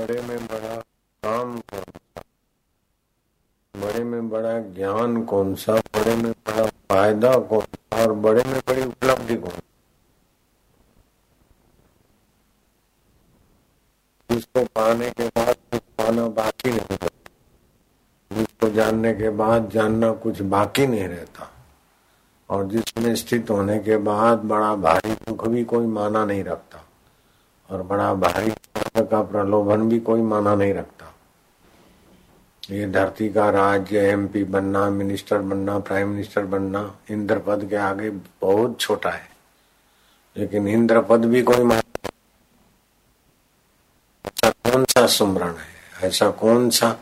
बड़े में बड़ा काम कौन सा? बड़े में बड़ा ज्ञान कौन सा? बड़े में बड़ा फ़ायदा कौन सा? और बड़े में बड़ी उपलब्धि कौन जिसको पाने के बाद कुछ पाना बाकी नहीं रहता। जिसको जानने के बाद जानना कुछ बाकी नहीं रहता। और जिसमें स्थित होने के बाद बड़ा भारी दुख भी कोई माना नहीं रखता। और बड़ा भारी का प्रलोभन भी कोई माना नहीं रखता। ये धरती का राज्य एमपी बनना मिनिस्टर बनना प्राइम मिनिस्टर बनना इंद्र पद के आगे बहुत छोटा है। लेकिन इंद्र पद भी कोई मान कौन सा सुमरण है? ऐसा कौन सा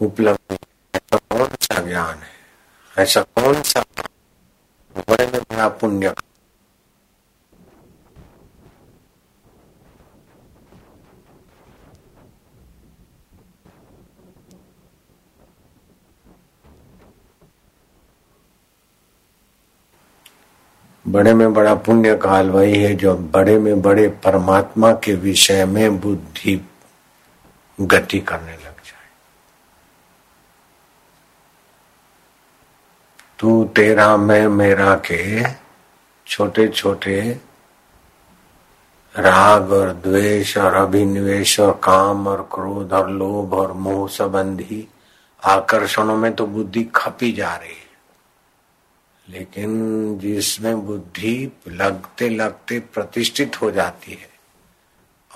उपलब्धि ऐसा कौन सा ज्ञान है? ऐसा कौन सा बड़े में बड़ा पुण्य बड़े में बड़ा पुण्य काल वही है जो बड़े में बड़े परमात्मा के विषय में बुद्धि गति करने लग जाए। तू तेरा, मैं मेरा के छोटे छोटे राग और द्वेष और अभिनिवेश और काम और क्रोध और लोभ और मोह संबंधी आकर्षणों में तो बुद्धि खपी जा रही है। लेकिन जिसमें बुद्धि लगते लगते प्रतिष्ठित हो जाती है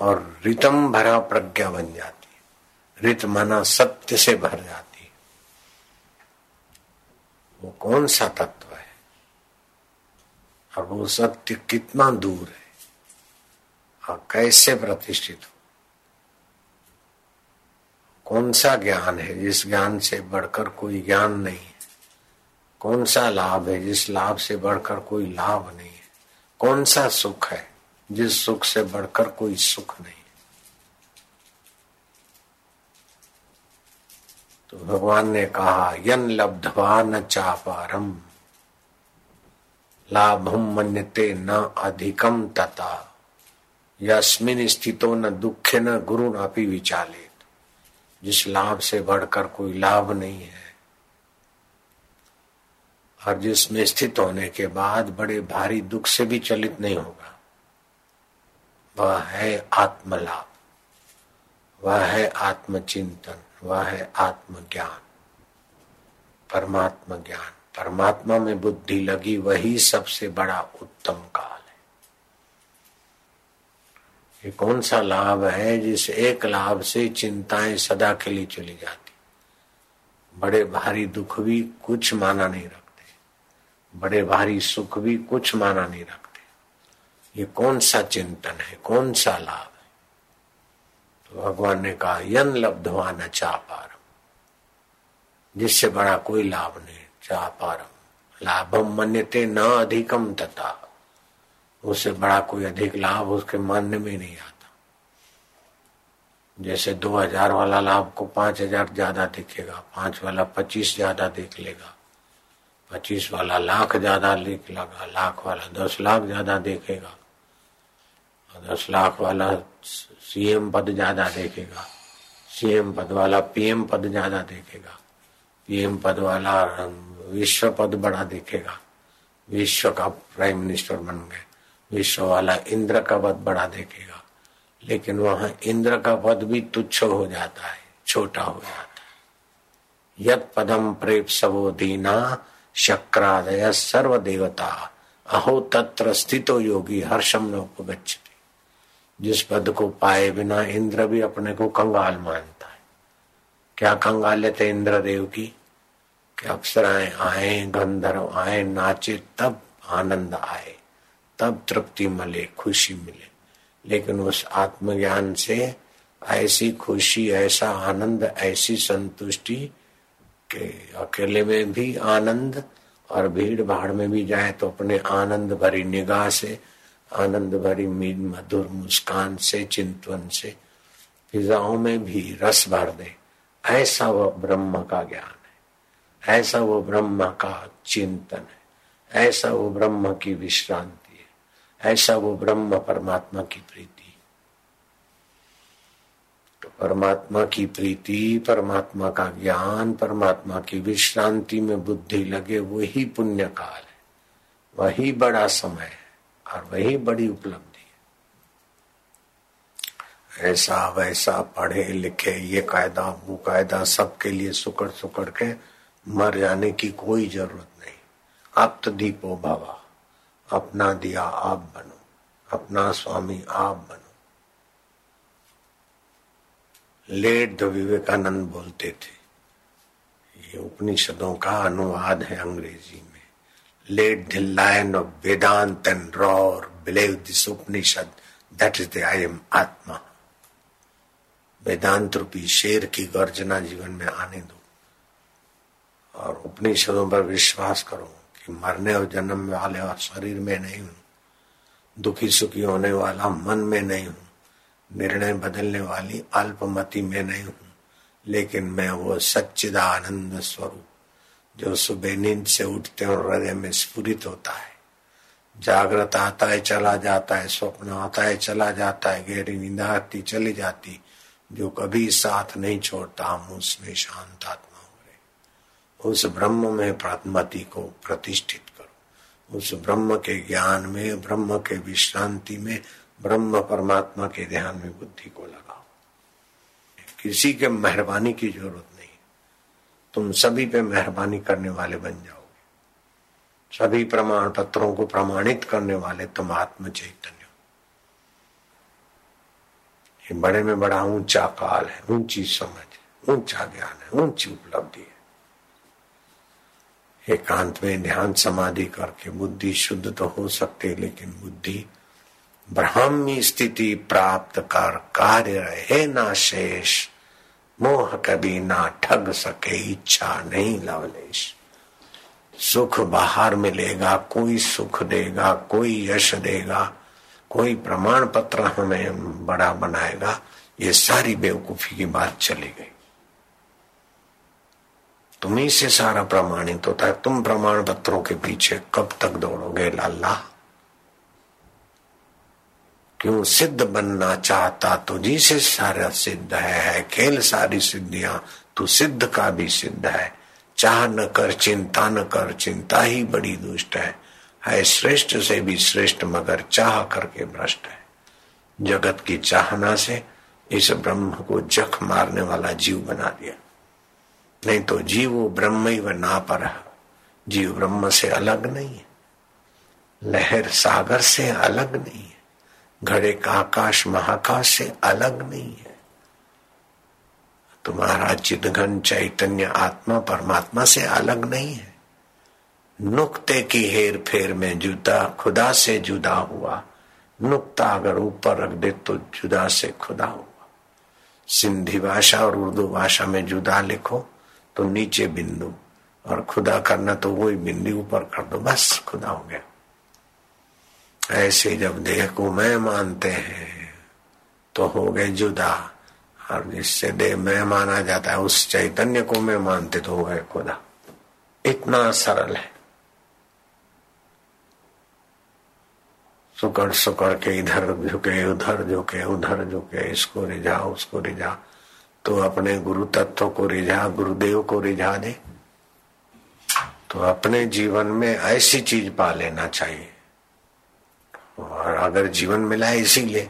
और रितम भरा प्रज्ञा बन जाती है, रित माना सत्य से भर जाती है। वो कौन सा तत्व है? और वो सत्य कितना दूर है? और कैसे प्रतिष्ठित हो? कौन सा ज्ञान है जिस ज्ञान से बढ़कर कोई ज्ञान नहीं? कौन सा लाभ है? जिस लाभ से बढ़कर कोई लाभ नहीं है। कौन सा सुख है? जिस सुख से बढ़कर कोई सुख नहीं है। तो भगवान ने कहा, यन लब्धवा न चापारम, लाभम मन्यते न अधिकम तथा, यस्मिन स्थितो न दुखे न गुरु नापी विचालित। जिस लाभ से बढ़कर कोई लाभ नहीं है और जिसमें स्थित होने के बाद बड़े भारी दुख से भी चलित नहीं होगा। वह है आत्मलाभ, वह है आत्मचिंतन, वह है आत्मज्ञान, परमात्मा ज्ञान। परमात्मा में बुद्धि लगी, वही सबसे बड़ा उत्तम काल है। ये कौन सा लाभ है जिस एक लाभ से चिंताएँ सदा के लिए चली जाती? बड़े भारी दुख भी कुछ माना नहीं रखते। बड़े भारी सुख भी कुछ माना नहीं रखते। ये कौन सा चिंतन है? कौन सा लाभ है? तो भगवान ने कहा, यन लब्धवा न चाह पारम जिससे बड़ा कोई लाभ नहीं चाह पारम लाभम मन्यते न अधिकम तथा। उससे बड़ा कोई अधिक लाभ उसके मानने में नहीं आता। जैसे दो हज़ार वाला लाभ को पाँच हज़ार ज़्यादा दिखेगा, पाँच वाला पच्चीस ज़्यादा देख लेगा। पच्चीस वाला लाख ज़्यादा लिख लगा, लाख वाला दस लाख ज़्यादा देखेगा। दस लाख वाला सीएम पद ज़्यादा देखेगा। सीएम पद वाला पीएम पद ज़्यादा देखेगा। पीएम पद वाला विश्व पद बड़ा देखेगा। विश्व का प्राइम मिनिस्टर बन गए। विश्व वाला इंद्र का पद बड़ा देखेगा। लेकिन वहाँ इंद्र का पद भी तुच्छ हो जाता है, छोटा हो जाता है। यद पदम प्रेप सबो दीना शक्रादय सर्व देवता अहो, तत्र स्थितो योगी हर्षम न उपगछति जिस पद को पाए बिना इंद्र भी अपने को कंगाल मानता है। क्या कंगाल लेते इंद्र देव की कि अप्सराएँ आए गंधर्व, आए नाचे, तब आनंद आए, तब तृप्ति मिले, खुशी मिले। लेकिन उस आत्मज्ञान से ऐसी खुशी, ऐसा आनंद, ऐसी संतुष्टि के अकेले में भी आनंद और भीड़ भाड़ में भी जाए तो अपने आनंद भरी निगाह से, आनंद भरी मीन मधुर मुस्कान से चिंतन से, फिजाओं में भी रस भर दे। ऐसा वह ब्रह्म का ज्ञान है। ऐसा वो ब्रह्म का चिंतन है। ऐसा वो ब्रह्म की विश्रांति है। ऐसा वो ब्रह्म परमात्मा की प्रीति परमात्मा की प्रीति, परमात्मा का ज्ञान, परमात्मा की विश्रांति में बुद्धि लगे, वही पुण्य काल है। वही बड़ा समय है और वही बड़ी उपलब्धि है। ऐसा वैसा पढ़े लिखे ये कायदा, वो कायदा सबके लिए सुकड़ सुकड़ के मर जाने की कोई ज़रूरत नहीं। आप तो दीपो बाबा, अपना दिया आप बनो, अपना स्वामी आप बनो। लेट द विवेकानंद बोलते थे। ये उपनिषदों का अनुवाद है अंग्रेज़ी में। Let the lion of Vedanta and roar believe this Upanishad that is the I am Atma. Vedanta रूपी शेर की गर्जना जीवन में आने दो। और उपनिषदों पर विश्वास करो कि मरने और जन्म वाले और शरीर में नहीं हूँ। दुखी सुखी होने वाला मन में नहीं हूँ। निर्णय बदलने वाली अल्पमति में नहीं हूँ, लेकिन मैं वो सच्चिदानंद स्वरूप, जो सुबह नींद से उठते और हृदय में स्फुरित होता है। जागृत आता है, चला जाता है, स्वप्न आता है, चला जाता है, गहरी नींद आती, चली जाती, जो कभी साथ नहीं छोड़ता, हम उसमें शांत आत्मा हो रहे। उस ब्रह्म में प्रात्मति को प्रतिष्ठित करो। उस ब्रह्म के ज्ञान में, ब्रह्म के विश्रांति में ब्रह्म परमात्मा के ध्यान में बुद्धि को लगाओ। किसी के मेहरबानी की ज़रूरत नहीं। तुम सभी पे मेहरबानी करने वाले बन जाओगे। सभी प्रमाण पत्रों को प्रमाणित करने वाले तुम आत्म चैतन्य बड़े में बड़ा ऊँचा काल है, ऊँची समझ ऊँचा ज्ञान है, ऊँची उपलब्धि है। एकांत में ध्यान समाधि करके बुद्धि शुद्ध तो हो सकती लेकिन बुद्धि ब्राह्मी स्थिति प्राप्त कर कार्य रहे ना शेष। मोह कभी ना ठग सके, इच्छा नहीं लवलेश। सुख बाहर मिलेगा, कोई सुख देगा, कोई यश देगा, कोई प्रमाण पत्र हमें बड़ा बनाएगा। ये सारी बेवकूफ़ी की बात चली गई। तुम्ही से सारा प्रमाणित होता है। तुम प्रमाण पत्रों के पीछे कब तक दौड़ोगे, लाला? क्यों सिद्ध बनना चाहता तो जिसे सारा सिद्ध है, है खेल सारी सिद्धियाँ तू सिद्ध का भी सिद्ध है। चाह न कर चिंता न कर चिंता ही बड़ी दुष्ट है। है श्रेष्ठ से भी श्रेष्ठ मगर चाह करके भ्रष्ट है। जगत की चाहना से इस ब्रह्म को जख मारने वाला जीव बना दिया। नहीं तो जीव ब्रह्म ही व ना पर जीव ब्रह्म से अलग नहीं है। लहर सागर से अलग नहीं है। घड़े का आकाश महाकाश से अलग नहीं है। तुम्हारा चिदघन चैतन्य आत्मा परमात्मा से अलग नहीं है। नुक्ते की हेर फेर में जुदा, खुदा से जुदा हुआ। नुक्ता अगर ऊपर रख दे तो जुदा से खुदा हुआ। सिंधी भाषा और उर्दू भाषा में जुदा लिखो तो नीचे बिंदु। और खुदा करना तो वही बिंदु ऊपर कर दो। बस, खुदा हो गया। ऐसे जब देह को मैं मानते हैं तो हो गए जुदा। और जिससे देह मैं माना जाता है, उस चैतन्य को मैं मानते तो हो गए खुदा। इतना सरल है। सुकड़ सुकड़ के इधर झुके, उधर झुके उधर झुके, इसको रिझा, उसको रिझा। तो अपने गुरु तत्व को रिझा, गुरुदेव को रिझा दे। तो अपने जीवन में ऐसी चीज़ पा लेना चाहिए। और अगर जीवन मिला है इसीलिए।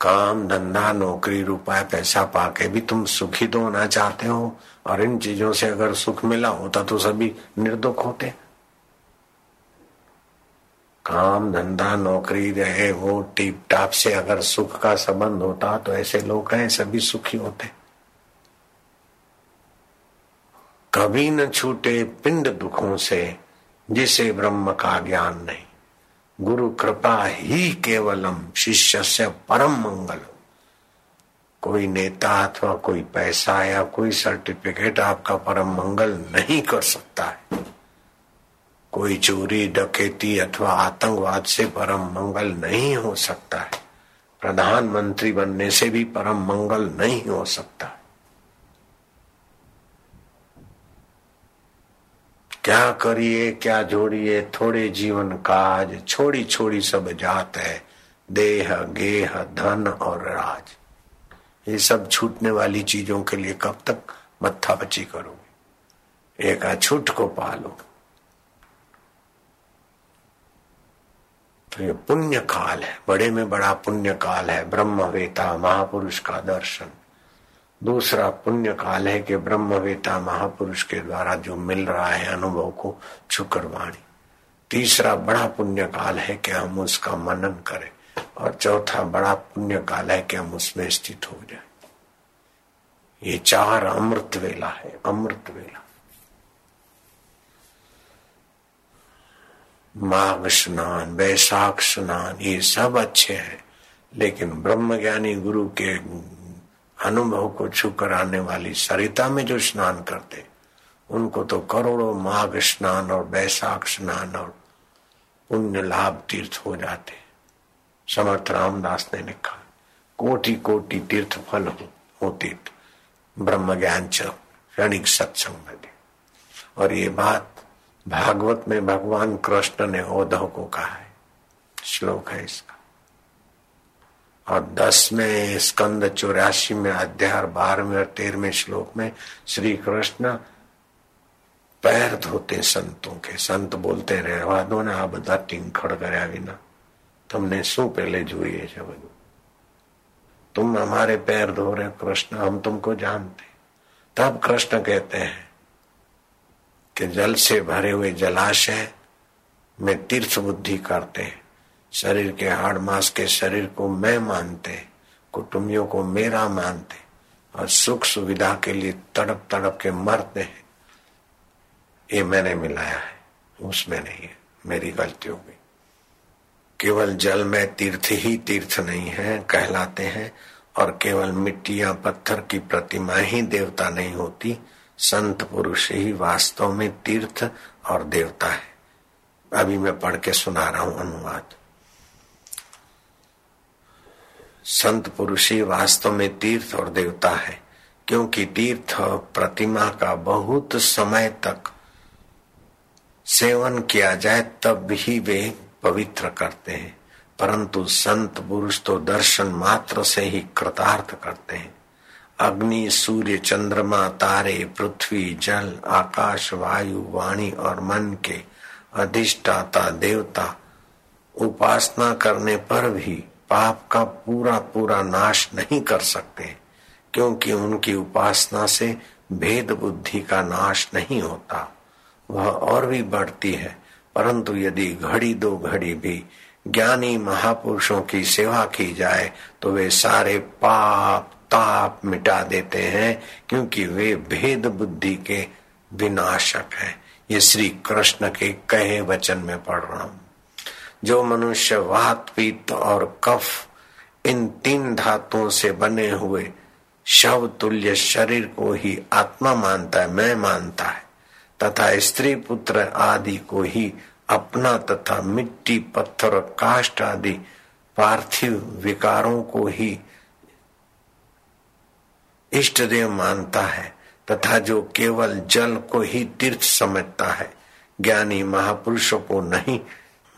काम, धंधा, नौकरी रुपया पैसा पाके भी तुम सुखी तो होना चाहते हो और इन चीज़ों से अगर सुख मिला होता तो सभी निर्दुख होते। काम, धंधा, नौकरी, रहे वो टीप टाप से अगर सुख का संबंध होता तो ऐसे लोग हैं, सभी सुखी होते। कभी न छूटे पिंड दुखों से जिसे ब्रह्म का ज्ञान नहीं। गुरु कृपा ही केवलम शिष्य से परम मंगल। कोई नेता अथवा कोई पैसा या कोई सर्टिफिकेट आपका परम मंगल नहीं कर सकता है। कोई चोरी, डकैती अथवा आतंकवाद से परम मंगल नहीं हो सकता है। प्रधानमंत्री बनने से भी परम मंगल नहीं हो सकता है। क्या करिए, क्या जोड़िए, थोड़े जीवन काज छोड़ी छोड़ी सब जात है, देह, गेह, धन और राज। ये सब छूटने वाली चीज़ों के लिए कब तक मत्था बची करोगे? एक अछूट को पालो तो ये पुण्य काल है, बड़े में बड़ा पुण्य काल है, ब्रह्मवेता, महापुरुष का दर्शन। दूसरा पुण्य काल है कि ब्रह्मवेता महापुरुष के द्वारा जो मिल रहा है अनुभव को छुकर वाणी। तीसरा बड़ा पुण्य काल है कि हम उसका मनन करें। और चौथा बड़ा पुण्य काल है कि हम उसमें स्थित हो जाए। ये चार अमृत वेला है, अमृत वेला। माघ स्नान, वैशाख स्नान, ये सब अच्छे हैं, लेकिन ब्रह्म ज्ञानी गुरु के अनुभव को छू कर आने वाली सरिता में जो स्नान करते उनको तो करोड़ों माघ स्नान और बैसाख स्नान और पुण्य लाभ तीर्थ हो जाते। समर्थ रामदास ने लिखा कोटि कोटि तीर्थ फल हो, तीर्थ ब्रह्म ज्ञान क्षणिक सत्संग और ये बात भागवत में भगवान कृष्ण ने औधव को कहा है। श्लोक है इसका। और दस में स्कंद चौरासी में अध्याय बारहवें और तेरहवें श्लोक में श्री कृष्ण पैर धोते संतों के संत बोलते रहवा दो ने आ બધા ટીંખડ કર્યા વિના તમને શું પહેલે જોઈએ છે બધું तुम हमारे पैर धो रहे कृष्ण हम तुमको जानते तब कृष्ण कहते हैं कि जल से भरे हुए जलाशय में तीर्थ बुद्धि करते हैं शरीर के हाड़ मास के शरीर को मैं मानते, कुटुंबियों को मेरा मानते, और सुख सुविधा के लिए तड़प तड़प के मरते हैं। ये मैंने मिलाया है, उसमें नहीं है, मेरी गलती हो गई। केवल जल में तीर्थ ही तीर्थ नहीं है, कहलाते हैं, और केवल मिट्टी या पत्थर की प्रतिमा ही देवता नहीं होती, संत पुरुष ही वास्तव में तीर्थ और देवता है। अभी मैं पढ़ के सुना रहा हूँ अनुवाद। संत पुरुष ही वास्तव में तीर्थ और देवता है, क्योंकि तीर्थ प्रतिमा का बहुत समय तक सेवन किया जाए, तब ही वे पवित्र करते हैं। परंतु संत पुरुष तो दर्शन मात्र से ही कृतार्थ करते हैं। अग्नि, सूर्य, चंद्रमा, तारे, पृथ्वी, जल, आकाश, वायु, वाणी और मन के अधिष्ठाता देवता उपासना करने पर भी पाप का पूरा पूरा नाश नहीं कर सकते, क्योंकि उनकी उपासना से भेद बुद्धि का नाश नहीं होता। वह और भी बढ़ती है, परंतु यदि घड़ी दो घड़ी भी ज्ञानी महापुरुषों की सेवा की जाए तो वे सारे पाप, ताप मिटा देते हैं, क्योंकि वे भेद बुद्धि के विनाशक हैं। ये श्री कृष्ण के कहे वचन में पढ़ रहा हूँ। जो मनुष्य वात, पीत और कफ इन तीन धातुओं से बने हुए शव तुल्य शरीर को ही आत्मा मानता है, मैं मानता है, तथा स्त्री पुत्र आदि को ही अपना तथा मिट्टी, पत्थर काष्ट आदि पार्थिव विकारों को ही इष्ट देव मानता है, तथा जो केवल जल को ही तीर्थ समझता है, ज्ञानी महापुरुषों को नहीं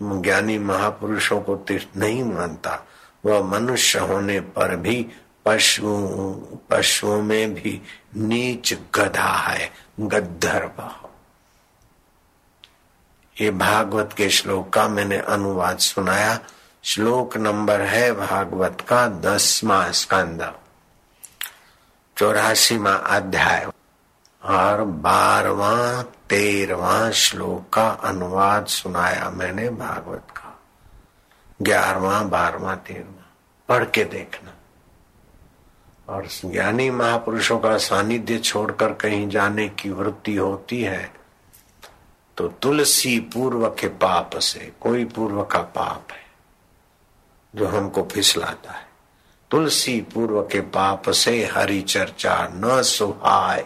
ज्ञानी महापुरुषों को तीर्थ नहीं मानता। वह मनुष्य होने पर भी पशु, पशुओं में भी नीच गधा है, गद्धर्व। ये भागवत के श्लोक का मैंने अनुवाद सुनाया। श्लोक नंबर है भागवत का दसवा स्कंद। चौरासीवा अध्याय। और बारवा, तेरवा श्लोक का अनुवाद सुनाया मैंने भागवत का। ग्यारहवा बारवा तेरवा पढ़ के देखना। और ज्ञानी महापुरुषों का सानिध्य छोड़कर कहीं जाने की वृत्ति होती है तो तुलसी पूर्व के पाप से कोई पूर्व का पाप है, जो हमको फिसलाता है। तुलसी पूर्व के पाप से हरि चर्चा न सुहाय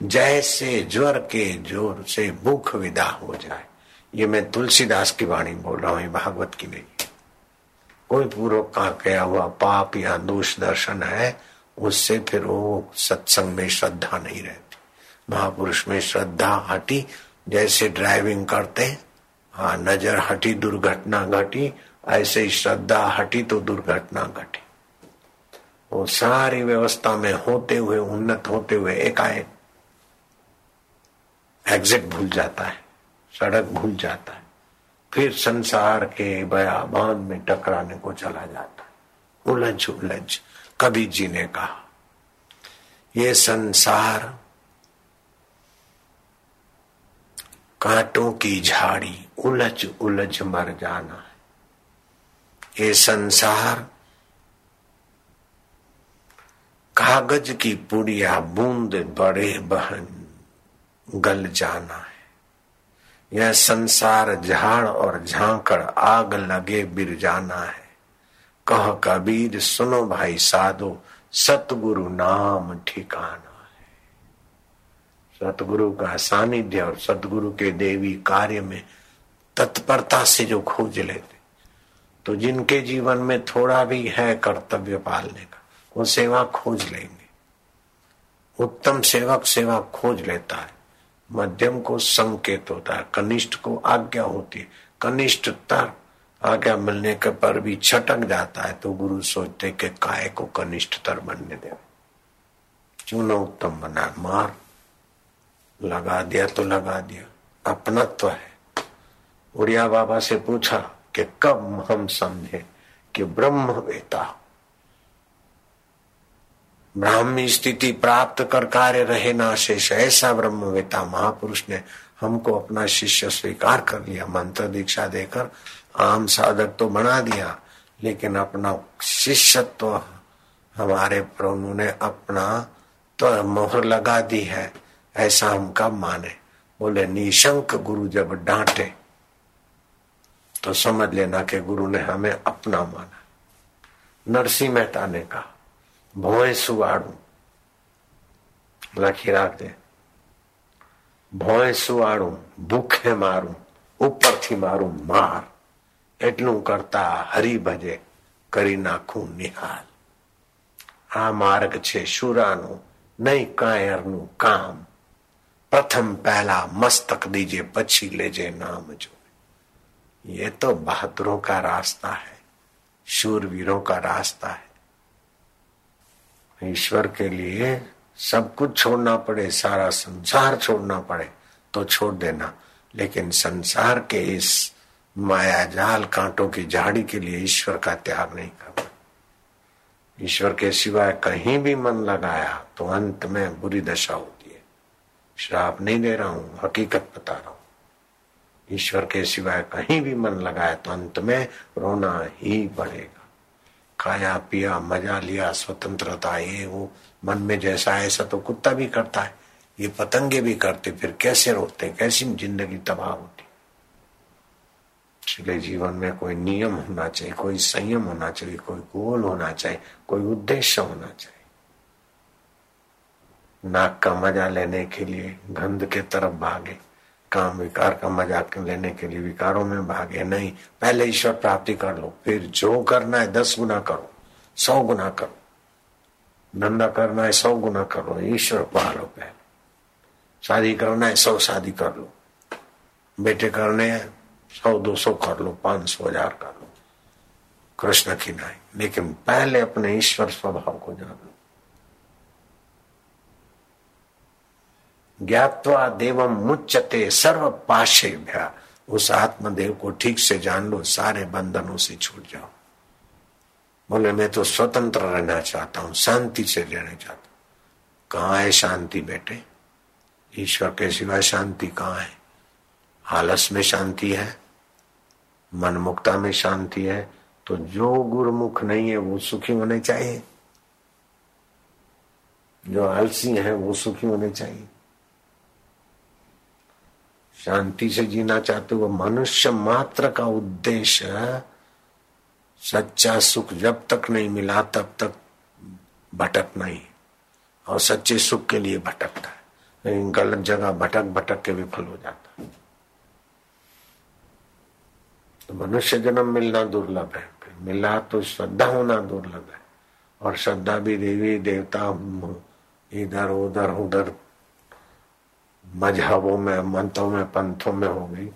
जैसे ज्वर के ज़ोर से भूख विदा हो जाए। ये मैं तुलसीदास की वाणी बोल रहा हूँ भागवत की नहीं। कोई पूर्व का किया हुआ पाप या दोष दर्शन है, उससे फिर वो सत्संग में श्रद्धा नहीं रहती। महापुरुष में श्रद्धा हटी, जैसे ड्राइविंग करते हाँ नज़र हटी, दुर्घटना घटी, ऐसे ही श्रद्धा हटी तो दुर्घटना घटी। वो सारी व्यवस्था में होते हुए, उन्नत होते हुए, एकाएक एग्जिट भूल जाता है, सड़क भूल जाता है, फिर संसार के बयाबान में टकराने को चला जाता है। उलझ उलझ, कभी जी ने कहा ये संसार कांटों की झाड़ी, उलझ उलझ मर जाना है। ये संसार कागज़ की पुड़िया बूंद बड़े बहन गल जाना है। यह संसार झाड़ और झांकड़, आग लगे बिर जाना है। कह कबीर, सुनो भाई साधो, सतगुरु नाम ठिकाना है। सतगुरु का सानिध्य और सतगुरु के देवी कार्य में तत्परता से जो खोज लेते तो जिनके जीवन में थोड़ा भी है कर्तव्य पालने का, वो सेवा खोज लेंगे। उत्तम सेवक सेवा खोज लेता है। मध्यम को संकेत होता है, कनिष्ठ को आज्ञा होती है। कनिष्ठता, आज्ञा मिलने के पर भी छटक जाता है तो गुरु सोचते कि काय को कनिष्ठतर बनने दे चुनो उत्तम बना? मार। लगा दिया तो लगा दिया। अपनत्व है। उड़िया बाबा से पूछा कि कब हम समझे कि ब्रह्म वेता ब्राह्मी स्थिति प्राप्त कर कार्य रहे ना शेष। ऐसा ब्रह्मवेता महापुरुष ने हमको अपना शिष्य स्वीकार कर लिया, मंत्र दीक्षा देकर आम साधक तो बना दिया, लेकिन अपना शिष्यत्व तो हमारे प्रभु ने अपना तो मोहर लगा दी है, ऐसा हम कब माने? बोले, निशंक गुरु जब डांटे तो समझ लेना कि गुरु ने हमें अपना माना। नरसिंह मेहता ने कहा ભોંય સુવાડું લખી રાખજે ભોંય સુવાડું ભૂખે મારું ઉપરથી મારું માર એટલું કરતા હરી ભજે કરી નાખું નિહાલ આ માર્ગ છે શુરાનું નહીં કાયરનું કામ પ્રથમ पहला मस्तक दीजिए પછી लेजे नाम जो ये तो बहादुरों का रास्ता है शूरवीरों का रास्ता है ईश्वर के लिए सब कुछ छोड़ना पड़े, सारा संसार छोड़ना पड़े तो छोड़ देना। लेकिन संसार के इस माया जाल कांटों की झाड़ी के लिए ईश्वर का त्याग नहीं करना। ईश्वर के सिवाय कहीं भी मन लगाया तो अंत में बुरी दशा होती है। श्राप नहीं दे रहा हूँ, हकीकत बता रहा हूँ। ईश्वर के सिवाय कहीं भी मन लगाया तो अंत में रोना ही बढ़ेगा खाया, पिया, मज़ा लिया, स्वतंत्रता, ये, वो, मन में जैसा ऐसा तो कुत्ता भी करता है। ये पतंगे भी करते, फिर कैसे रोते, कैसी ज़िंदगी तबाह होती? इसलिए जीवन में कोई नियम होना चाहिए, कोई संयम होना चाहिए, कोई गोल होना चाहिए, कोई उद्देश्य होना चाहिए। नाक का मज़ा लेने के लिए गंध के तरफ़ भागे। काम, विकार का मज़ाक लेने के लिए विकारों में भागे। नहीं, पहले ईश्वर प्राप्ति कर लो, फिर जो करना है दस गुना करो, सौ गुना करो। धंधा करना है सौ गुना करो, ईश्वर पा लो पहले। शादी करना है सौ शादी कर लो। बेटे करने हैं, सौ दो सौ कर लो, पाँच सौ हज़ार कर लो। कृष्ण की नहीं लेकिन पहले अपने ईश्वर स्वभाव को जान लो। ज्ञातवा देवम मुच्चते सर्व पाशे भ्या उस आत्मदेव को ठीक से जान लो, सारे बंधनों से छूट जाओ। बोले, मैं तो स्वतंत्र रहना चाहता हूँ, शांति से रहना चाहता हूँ। कहा है शांति बेटे? ईश्वर के सिवा शांति कहाँ है? आलस में शांति है? मनमुक्ता में शांति है? तो जो गुरुमुख नहीं है, वो सुखी होने चाहिए। जो आलसी है, वो सुखी होने चाहिए। शांति से जीना चाहते हो मनुष्य मात्र का उद्देश्य सच्चा सुख जब तक नहीं मिला, तब तक भटकना ही। और सच्चे सुख के लिए भटकता है। लेकिन गलत जगह भटक भटक के विफल हो जाता है। तो मनुष्य जन्म मिलना दुर्लभ है मिला तो श्रद्धा होना दुर्लभ है। और श्रद्धा भी देवी, देवता इधर, उधर उधर मजहबों में मंत्रों में, पंथों में हो गई,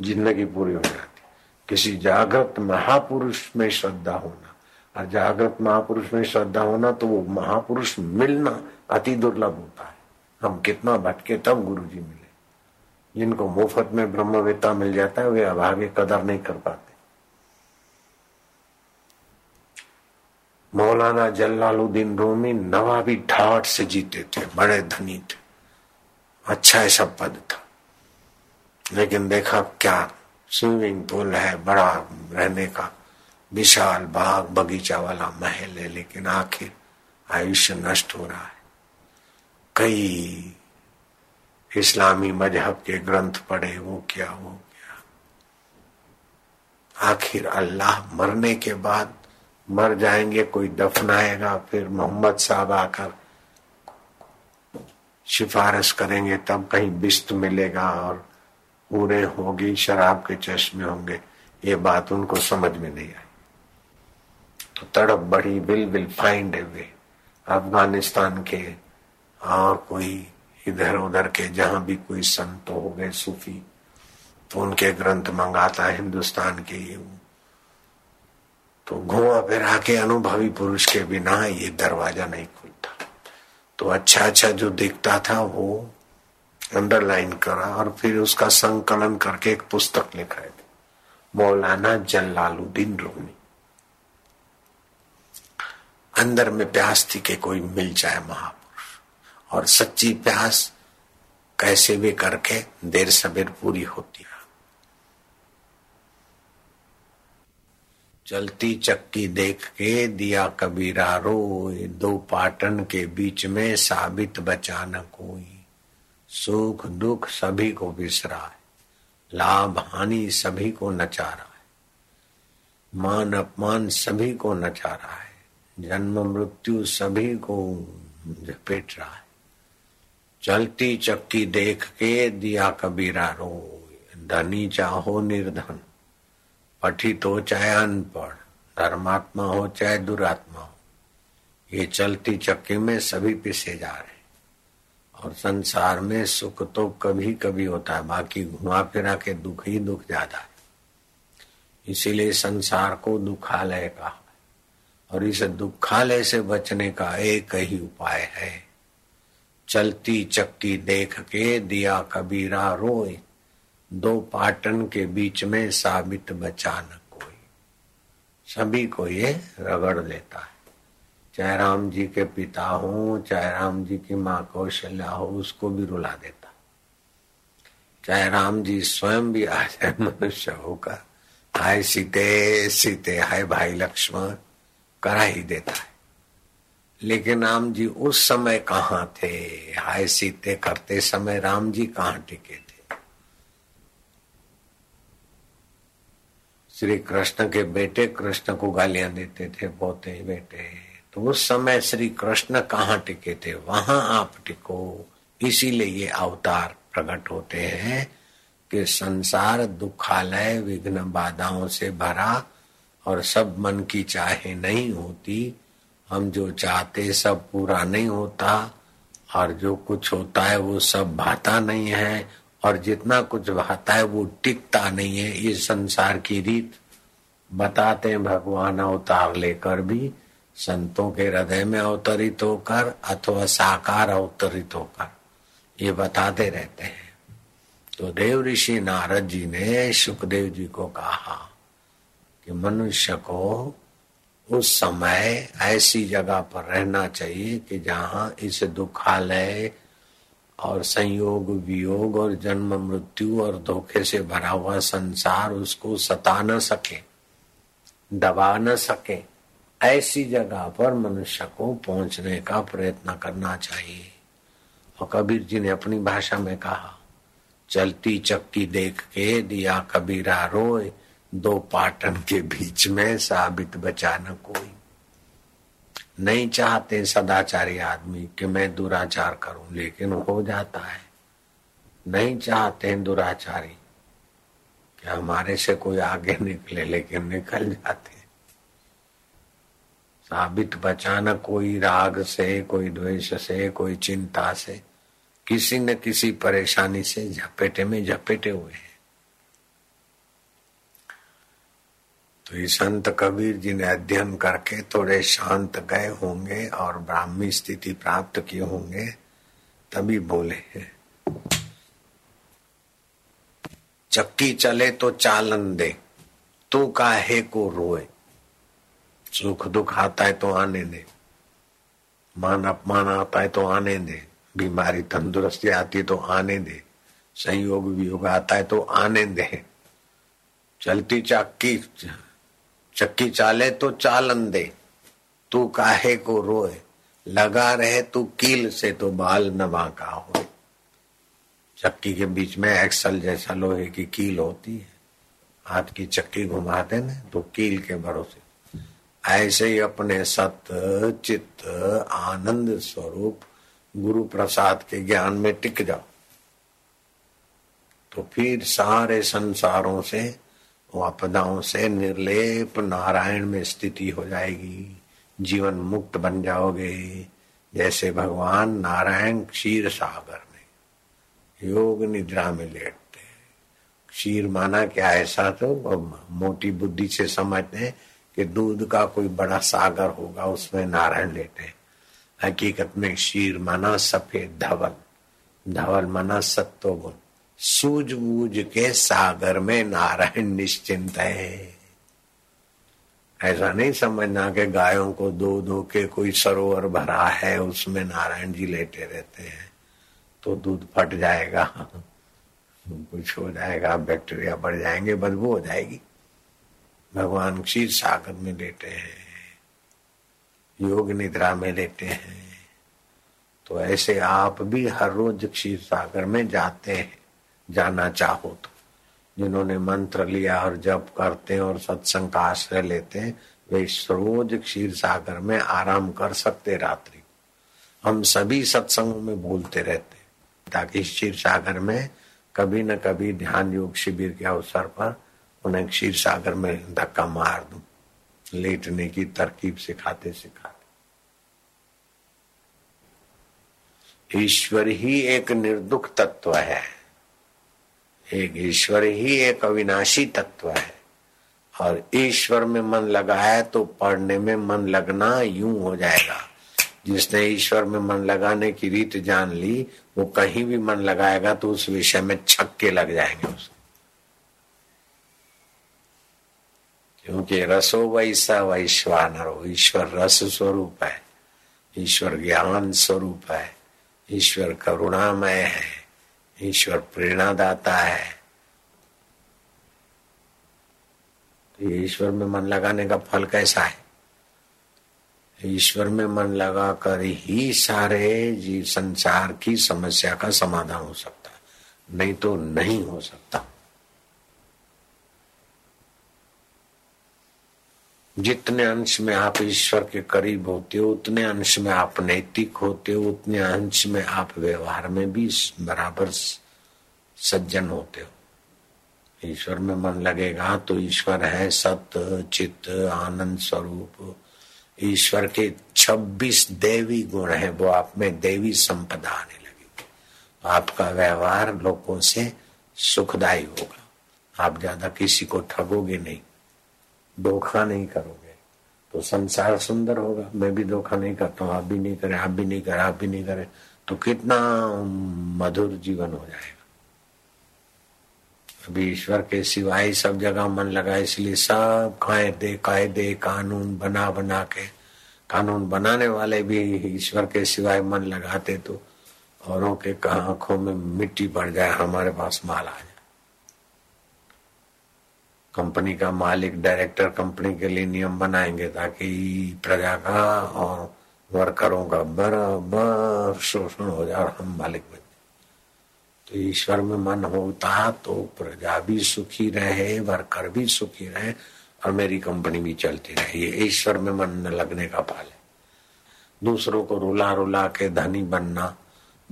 ज़िंदगी पूरी हो जाती। किसी जागृत महापुरुष में श्रद्धा होना, और जागृत महापुरुष में श्रद्धा होना तो वो महापुरुष मिलना अति दुर्लभ होता है। हम कितना भटके तब गुरु जी मिले। जिनको मुफ़्त में ब्रह्मवेता मिल जाता है, वे अभागे कदर नहीं कर पाते। मौलाना जलालुद्दीन रूमी नवाबी ठाट से जीते थे, बड़े धनी थे। अच्छा ऐसा पद था लेकिन देखा क्या स्विमिंग पूल है बड़ा रहने का। विशाल बाग बगीचा वाला महल है, लेकिन आखिर आयुष्य नष्ट हो रहा है। कई इस्लामी मज़हब के ग्रंथ पढ़े, वो क्या वो क्या। आखिर अल्लाह मरने के बाद मर जाएँगे, कोई दफनाएगा, फिर मोहम्मद साहब आकर सिफारिश करेंगे, तब कहीं बिस्त मिलेगा और पूरे होगी, शराब के चश्मे होंगे। ये बात उनको समझ में नहीं आई। तो तड़प बड़ी will will find a way Afghanistan के और कोई इधर उधर के, जहाँ भी कोई संत हो गए, सूफी तो उनके ग्रंथ मंगाता है हिंदुस्तान के ये तो घुमा फिरा के अनुभवी पुरुष के बिना ये दरवाज़ा नहीं खुलता तो अच्छा अच्छा जो दिखता था वो अंडरलाइन करा और फिर उसका संकलन करके एक पुस्तक लिखा है मौलाना जलालुद्दीन रूमी अंदर में प्यास थी कि कोई मिल जाए महापुरुष। और सच्ची प्यास कैसे भी करके देर सबेर पूरी होती है। चलती चक्की देख के दिया कबीरा रो दो पाटन के बीच में साबित बचा न कोई। सुख दुख सभी को बिसरा है लाभ हानि सभी को नचा रहा है मान अपमान सभी को नचा रहा है जन्म मृत्यु सभी को झपेट रहा है चलती चक्की देख के दिया कबीरा रो धनी चाहो निर्धन। पठित हो चाहे अनपढ़, धर्मात्मा हो चाहे दुरात्मा हो, ये चलती चक्की में सभी पिसे जा रहे और संसार में सुख तो कभी कभी होता है, बाकी घुमा फिरा के दुख ही दुख ज़्यादा है। इसीलिए संसार को दुखालय कहा और इस दुखालय से बचने का एक ही उपाय है। चलती चक्की देख के दिया कबीरा रोए दो पाटन के बीच में साबित बचा न कोई। सभी को ये रगड़ देता है। चाहे राम जी के पिता हो, चाहे राम जी की माँ कौशल्या हो, उसको भी रुला देता। चाहे राम जी स्वयं भी आ जाए, मनुष्य होकर, हाय सीते सीते, हाय भाई लक्ष्मण, करा ही देता है। लेकिन राम जी उस समय कहाँ थे? हाय सीते करते समय राम जी कहाँ टिके थे श्री कृष्ण के बेटे कृष्ण को गालियाँ देते थे पोते बेटे। तो उस समय श्री कृष्ण कहाँ टिके थे? वहाँ आप टिको। इसीलिए ये अवतार प्रकट होते हैं कि संसार दुखालय, विघ्न बाधाओं से भरा और सब मन की चाहे नहीं होती। हम जो चाहते सब पूरा नहीं होता और जो कुछ होता है वो सब भाता नहीं है। और जितना कुछ भाता है, वो टिकता नहीं है। ये संसार की रीत। बताते हैं भगवान अवतार लेकर भी, संतों के हृदय में अवतरित होकर, अथवा साकार अवतरित होकर। ये बताते रहते हैं। तो देव ऋषि नारद जी ने सुखदेव जी को कहा कि मनुष्य को उस समय ऐसी जगह पर रहना चाहिए कि जहाँ इस दुखालय और संयोग, वियोग और जन्म, मृत्यु और धोखे से भरा हुआ संसार उसको सता न सके, दबा न सके, ऐसी जगह पर मनुष्य को पहुँचने का प्रयत्न करना चाहिए। और कबीर जी ने अपनी भाषा में कहा, चलती चक्की देख के दिया कबीरा रोए, दो पाटन के बीच में साबित बचा न कोई। नहीं चाहते सदाचारी आदमी कि मैं दुराचार करूँ, लेकिन हो जाता है। नहीं चाहते हैं दुराचारी कि हमारे से कोई आगे निकले, लेकिन निकल जाते साबित बचाना कोई राग से, कोई द्वेष से, कोई चिंता से, किसी न किसी परेशानी से झपेटे में झपेटे हुए हैं तो ये संत कबीर जी ने अध्ययन करके थोड़े शांत गए होंगे और ब्राह्मी स्थिति प्राप्त किए होंगे, तभी बोले हैं। चक्की चले तो चालन दे, तू काहे को रोए? सुख दुख आता है तो आने दे। मान अपमान आता है तो आने दे। बीमारी तंदुरुस्ती आती है तो आने दे। संयोग वियोग आता है तो आने दे। चलती चक्की चक्की चाले तो चालन दे तू काहे को रोए? लगा रहे तू कील से तो बाल नवा का हो चक्की के बीच में एक्सल जैसा लोहे की कील होती है। हाथ की चक्की घुमाते ना तो कील के भरोसे। ऐसे ही अपने सत, चित्त, आनंद स्वरूप गुरु प्रसाद के ज्ञान में टिक जाओ। तो फिर सारे संसारों से आपदाओं से निर्लेप, नारायण में स्थिति हो जाएगी। जीवन मुक्त बन जाओगे। जैसे भगवान नारायण क्षीर सागर में। योग निद्रा में लेटते क्षीर माना क्या ऐसा तो मोटी बुद्धि से समझते हैं कि दूध का कोई बड़ा सागर होगा, उसमें नारायण लेते लेटे हकीकत में क्षीर माना सफ़ेद धवल। धवल माना सत्व गुण सूझबूझ के सागर में नारायण निश्चिंत है। ऐसा नहीं समझना कि गायों को दो दो के कोई सरोवर भरा है, उसमें नारायण जी लेटे रहते हैं तो दूध फट जाएगा। कुछ हो जाएगा, बैक्टीरिया बढ़ जाएँगे, बदबू हो जाएगी। भगवान क्षीर सागर में लेटे हैं, योग निद्रा में लेटे हैं। तो ऐसे आप भी हर रोज क्षीर सागर में जाते हैं। जाना चाहो तो। जिन्होंने मंत्र लिया और जप करते और सत्संग का आश्रय लेते हैं, वे रोज क्षीर सागर में आराम कर सकते रात्रि हम सभी सत्संगों में बोलते रहते ताकि क्षीर सागर में कभी न कभी ध्यान योग शिविर के अवसर पर उन्हें क्षीर सागर में धक्का मार दू। लेटने की तरकीब सिखाते सिखाते। ईश्वर ही एक निर्दुख तत्व है। एक ईश्वर ही एक अविनाशी तत्व है। और ईश्वर में मन लगाया तो पढ़ने में मन लगना यूँ हो जाएगा। जिसने ईश्वर में मन लगाने की रीत जान ली, वो कहीं भी मन लगाएगा तो उस विषय में छक्के लग जाएँगे उसको। क्योंकि रसो वैसा वैश्वानरो, ईश्वर रस स्वरूप है, ईश्वर ज्ञान स्वरूप है, ईश्वर करुणामय है। ईश्वर प्रेरणा दाता है। तो ये ईश्वर में मन लगाने का फल कैसा है? ईश्वर में मन लगा कर ही सारे जीव संसार की समस्या का समाधान हो सकता है। नहीं तो नहीं हो सकता। जितने अंश में आप ईश्वर के करीब होते हो, उतने अंश में आप नैतिक होते हो, उतने अंश में आप व्यवहार में भी बराबर सज्जन होते हो। ईश्वर में मन लगेगा तो ईश्वर है सत्य चित्त, आनंद स्वरूप। ईश्वर के 26 देवी गुण है, वो आप में देवी संपदा आने लगेगी। आपका व्यवहार लोगों से सुखदायी होगा। आप ज़्यादा किसी को ठगोगे नहीं। धोखा नहीं करोगे। तो संसार सुंदर होगा। मैं भी धोखा नहीं करता हूँ। आप भी नहीं करे, आप भी नहीं करे, आप भी नहीं करे। तो कितना मधुर जीवन हो जाएगा। अभी ईश्वर के सिवाय सब जगह मन लगा, इसलिए सब कायदे कायदे कानून बना बना के। कानून बनाने वाले भी ईश्वर के सिवाय मन लगाते तो औरों के आँखों में मिट्टी पड़ जाए, हमारे पास माल आ जाए। कंपनी का मालिक, डायरेक्टर कंपनी के लिए नियम बनाएँगे ताकि प्रजा का और वर्करों का बराबर शोषण हो जाए और हम मालिक बन तो ईश्वर में मन होता तो प्रजा भी सुखी रहे, वर्कर भी सुखी रहे, और मेरी कंपनी भी चलती रहे। ये ईश्वर में मन न लगने का पाल है। दूसरों को रुला रुला के धनी बनना,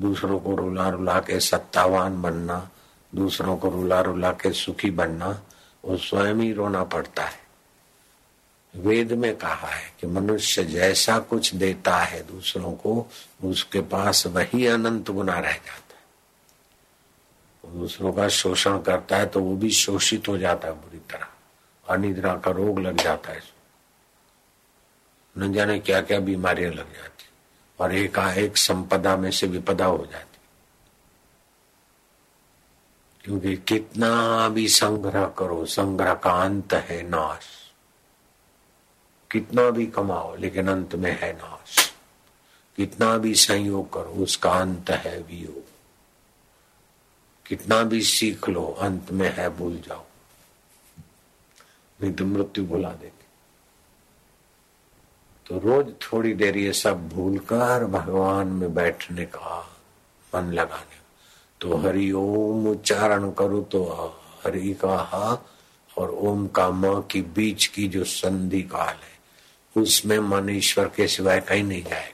दूसरों को रुला रुला के सत्तावान बनना, दूसरों को रुला रुला के सुखी बनना वो स्वयं ही रोना पड़ता है। वेद में कहा है कि मनुष्य जैसा कुछ देता है दूसरों को, उसके पास वही अनंत गुना रह जाता है। दूसरों का शोषण करता है तो वो भी शोषित हो जाता है बुरी तरह। अनिद्रा का रोग लग जाता है न जाने क्या क्या बीमारियाँ लग जाती और एक एक संपदा में से विपदा हो जाती क्योंकि कितना भी संग्रह करो संग्रह का अंत है नाश। कितना भी कमाओ, लेकिन अंत में है नाश। कितना भी संयोग करो, उसका अंत है वियोग। कितना भी सीख लो, अंत में है भूल जाओ। नहीं तो मृत्यु भुला देगी। तो रोज थोड़ी देर ये सब भूलकर भगवान में बैठने का मन लगाने तो हरि ओम उच्चारण करो तो हरि का हा और ओम का माँ की बीच की जो संधि काल है, उसमें मन ईश्वर के सिवाय कहीं नहीं जाएगा।